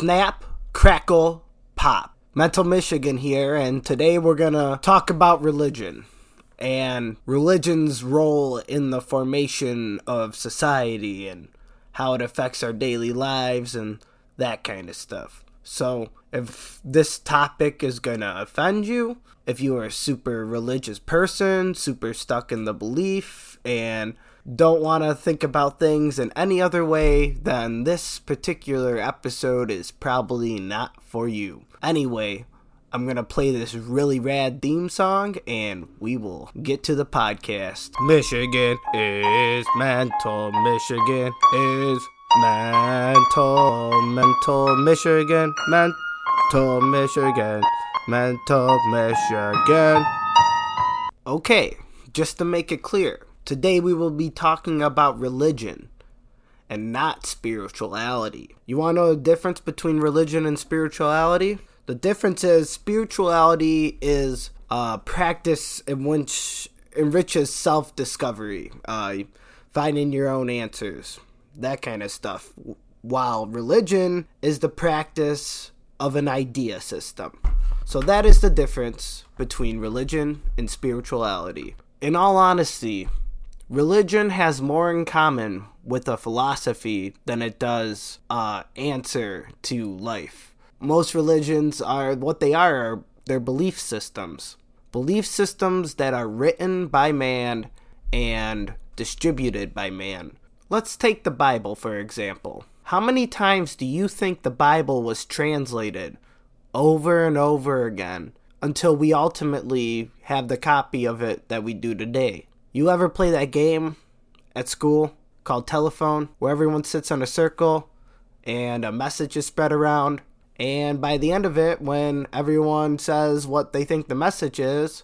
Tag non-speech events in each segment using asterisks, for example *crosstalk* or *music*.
Snap, crackle, pop. Mental Michigan here, and today we're gonna talk about religion and religion's role in the formation of society and how it affects our daily lives and that kind of stuff. So, if this topic is gonna offend you, if you are a super religious person, super stuck in the belief, and don't want to think about things in any other way, then this particular episode is probably not for you. Anyway, I'm going to play this really rad theme song and we will get to the podcast. Michigan is mental. Michigan is mental. Mental Michigan. Mental Michigan. Mental Michigan. Okay, just to make it clear Today we will be talking about religion and not spirituality. You want to know the difference between religion and spirituality? The difference is spirituality is a practice in which enriches self discovery, uh, finding your own answers, that kind of stuff. While religion is the practice of an idea system. So that is the difference between religion and spirituality. In all honesty, religion has more in common with a philosophy than it does uh, answer to life. Most religions are what they are, are their belief systems. Belief systems that are written by man and distributed by man. Let's take the Bible for example. How many times do you think the Bible was translated over and over again until we ultimately have the copy of it that we do today? You ever play that game at school called Telephone where everyone sits in a circle and a message is spread around? And by the end of it, when everyone says what they think the message is,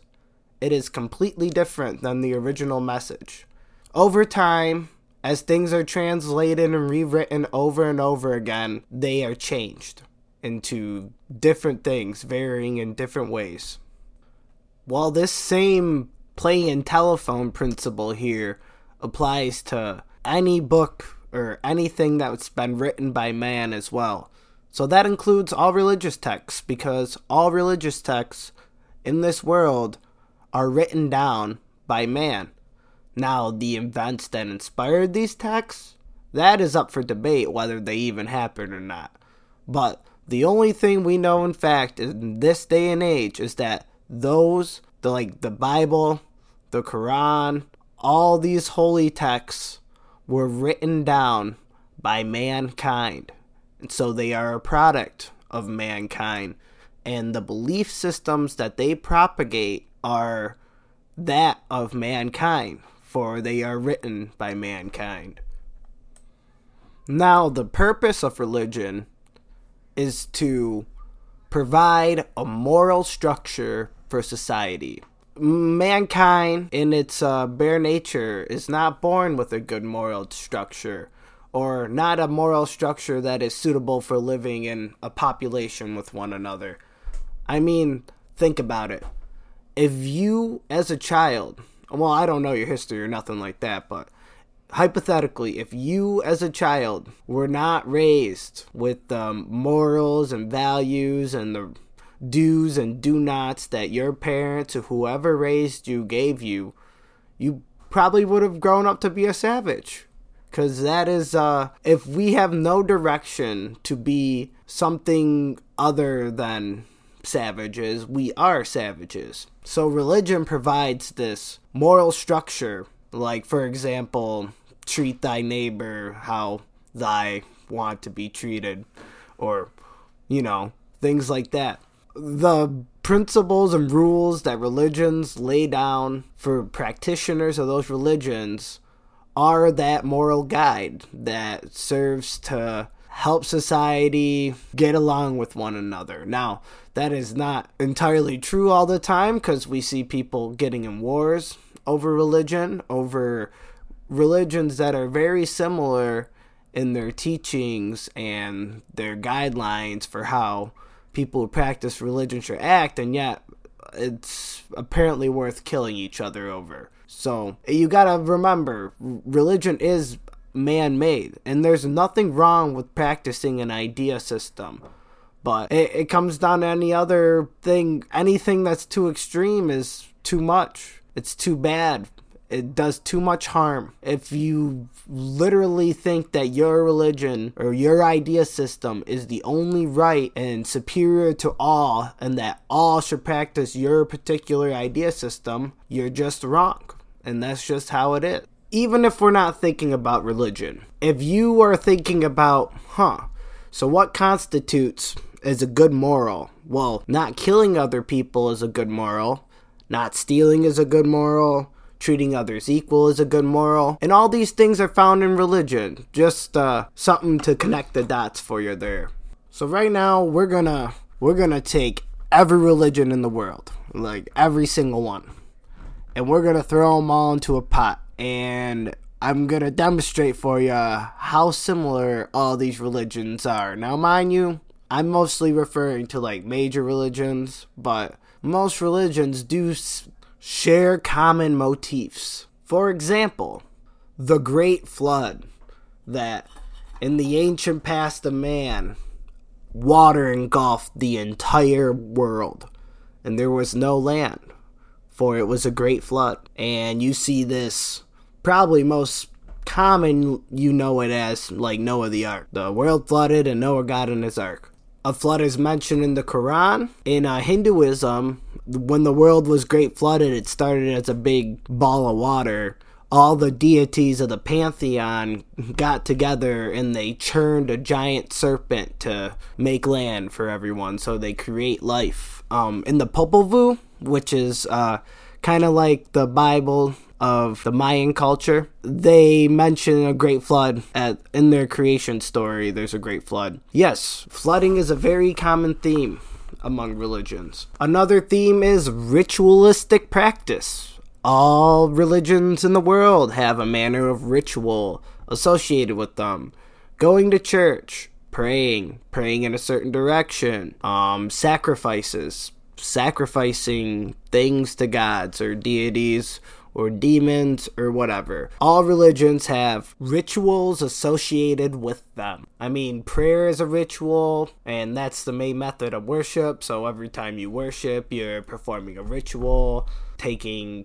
it is completely different than the original message. Over time, as things are translated and rewritten over and over again, they are changed into different things, varying in different ways. While this same play and telephone principle here applies to any book or anything that's been written by man as well. So that includes all religious texts because all religious texts in this world are written down by man. Now, the events that inspired these texts, that is up for debate whether they even happened or not. But the only thing we know in fact in this day and age is that those the like the Bible, the Quran, all these holy texts were written down by mankind. And so they are a product of mankind. And the belief systems that they propagate are that of mankind, for they are written by mankind. Now, the purpose of religion is to provide a moral structure for society mankind in its uh, bare nature is not born with a good moral structure or not a moral structure that is suitable for living in a population with one another. I mean, think about it. If you, as a child, well, I don't know your history or nothing like that, but hypothetically, if you, as a child, were not raised with um, morals and values and the do's and do nots that your parents or whoever raised you gave you, you probably would have grown up to be a savage. Because that is, uh, if we have no direction to be something other than savages, we are savages. So religion provides this moral structure, like, for example, treat thy neighbor how thy want to be treated, or, you know, things like that the principles and rules that religions lay down for practitioners of those religions are that moral guide that serves to help society get along with one another. Now, that is not entirely true all the time because we see people getting in wars over religion, over religions that are very similar in their teachings and their guidelines for how people who practice religion should act, and yet it's apparently worth killing each other over. So you gotta remember, religion is man made. And there's nothing wrong with practicing an idea system. But it, it comes down to any other thing. Anything that's too extreme is too much. It's too bad it does too much harm. If you literally think that your religion or your idea system is the only right and superior to all, and that all should practice your particular idea system, you're just wrong. And that's just how it is. Even if we're not thinking about religion, if you are thinking about, huh, so what constitutes as a good moral? Well, not killing other people is a good moral. Not stealing is a good moral treating others equal is a good moral, and all these things are found in religion. Just uh, something to connect the dots for you there. So right now we're gonna we're gonna take every religion in the world, like every single one, and we're gonna throw them all into a pot, and I'm gonna demonstrate for you how similar all these religions are. Now, mind you, I'm mostly referring to like major religions, but most religions do share common motifs. For example, the Great Flood, that in the ancient past of man, water engulfed the entire world, and there was no land, for it was a great flood. And you see this probably most common, you know it as like Noah the Ark. The world flooded, and Noah got in his ark. A flood is mentioned in the Quran. In uh, Hinduism, when the world was great flooded, it started as a big ball of water. All the deities of the pantheon got together and they churned a giant serpent to make land for everyone. So they create life. Um, in the Popol Vuh, which is uh, kind of like the Bible of the Mayan culture, they mention a great flood at in their creation story. There's a great flood. Yes, flooding is a very common theme among religions. Another theme is ritualistic practice. All religions in the world have a manner of ritual associated with them. Going to church, praying, praying in a certain direction, um, sacrifices, sacrificing things to gods or deities or demons or whatever. All religions have rituals associated with them. I mean, prayer is a ritual, and that's the main method of worship. So every time you worship, you're performing a ritual, taking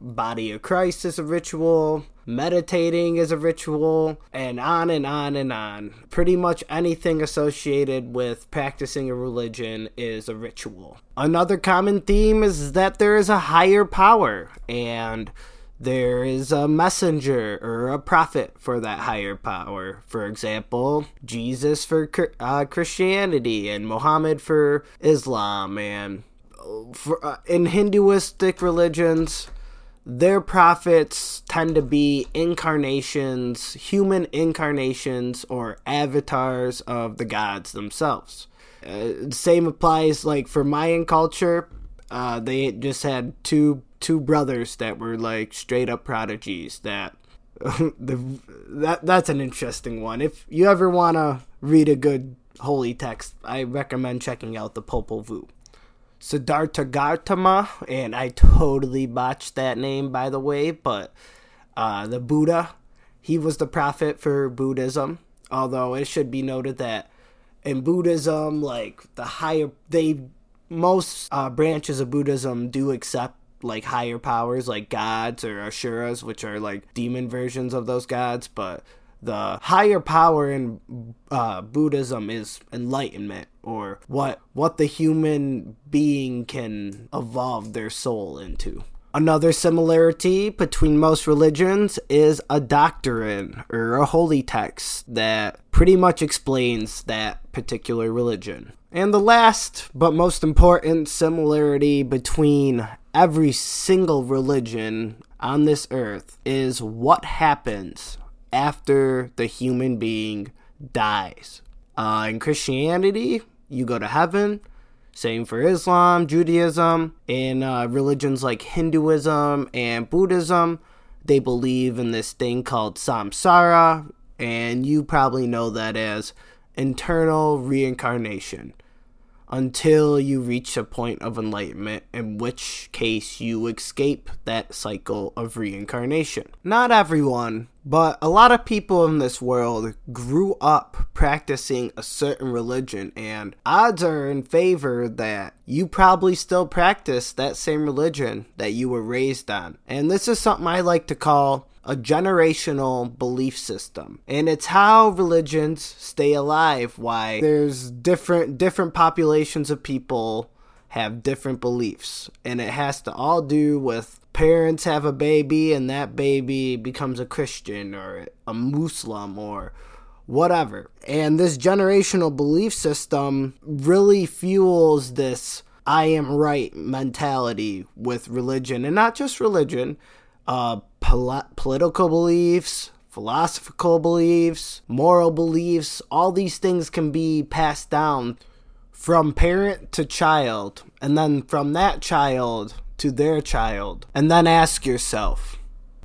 body of Christ is a ritual, meditating is a ritual, and on and on and on. Pretty much anything associated with practicing a religion is a ritual. Another common theme is that there is a higher power and there is a messenger or a prophet for that higher power. For example, Jesus for uh, Christianity and Muhammad for Islam and uh, for, uh, in Hinduistic religions their prophets tend to be incarnations, human incarnations or avatars of the gods themselves. Uh, same applies like for Mayan culture. Uh, they just had two two brothers that were like straight up prodigies. That *laughs* the that that's an interesting one. If you ever want to read a good holy text, I recommend checking out the Popol Vuh. Siddhartha Gautama, and I totally botched that name by the way, but uh, the Buddha, he was the prophet for Buddhism. Although it should be noted that in Buddhism, like the higher they most uh, branches of Buddhism do accept like higher powers like gods or asuras, which are like demon versions of those gods, but the higher power in uh, Buddhism is enlightenment, or what what the human being can evolve their soul into. Another similarity between most religions is a doctrine or a holy text that pretty much explains that particular religion. And the last but most important similarity between every single religion on this earth is what happens after the human being dies. Uh, in Christianity, you go to heaven. Same for Islam, Judaism, and uh, religions like Hinduism and Buddhism. They believe in this thing called samsara, and you probably know that as internal reincarnation until you reach a point of enlightenment, in which case you escape that cycle of reincarnation. Not everyone But a lot of people in this world grew up practicing a certain religion, and odds are in favor that you probably still practice that same religion that you were raised on. And this is something I like to call a generational belief system. And it's how religions stay alive, why there's different different populations of people have different beliefs. And it has to all do with parents have a baby and that baby becomes a Christian or a Muslim or whatever. And this generational belief system really fuels this I am right mentality with religion and not just religion, uh, pol- political beliefs, philosophical beliefs, moral beliefs, all these things can be passed down from parent to child, and then from that child to their child. And then ask yourself,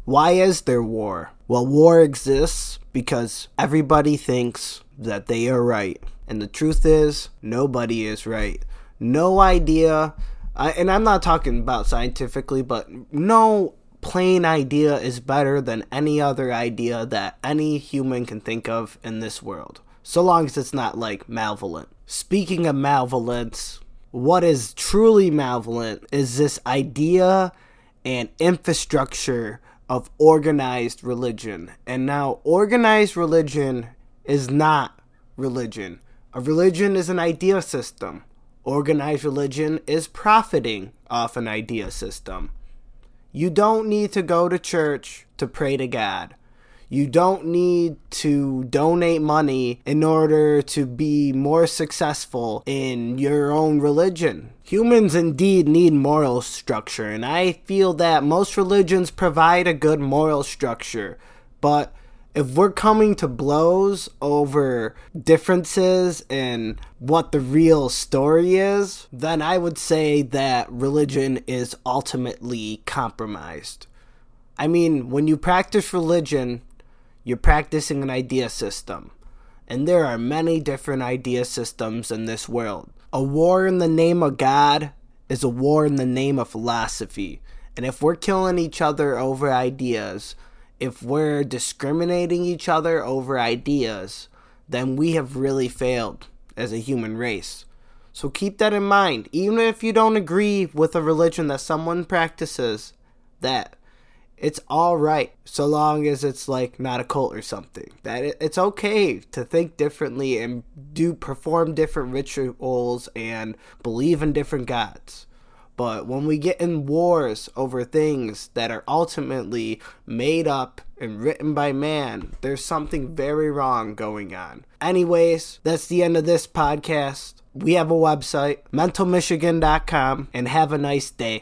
why is there war? Well, war exists because everybody thinks that they are right. And the truth is, nobody is right. No idea, and I'm not talking about scientifically, but no plain idea is better than any other idea that any human can think of in this world. So long as it's not like malevolent. Speaking of malevolence, what is truly malevolent is this idea and infrastructure of organized religion. And now, organized religion is not religion. A religion is an idea system. Organized religion is profiting off an idea system. You don't need to go to church to pray to God. You don't need to donate money in order to be more successful in your own religion. Humans indeed need moral structure, and I feel that most religions provide a good moral structure. But if we're coming to blows over differences in what the real story is, then I would say that religion is ultimately compromised. I mean, when you practice religion, you're practicing an idea system. And there are many different idea systems in this world. A war in the name of God is a war in the name of philosophy. And if we're killing each other over ideas, if we're discriminating each other over ideas, then we have really failed as a human race. So keep that in mind. Even if you don't agree with a religion that someone practices, that it's all right so long as it's like not a cult or something. That it's okay to think differently and do perform different rituals and believe in different gods. But when we get in wars over things that are ultimately made up and written by man, there's something very wrong going on. Anyways, that's the end of this podcast. We have a website, mentalmichigan.com, and have a nice day.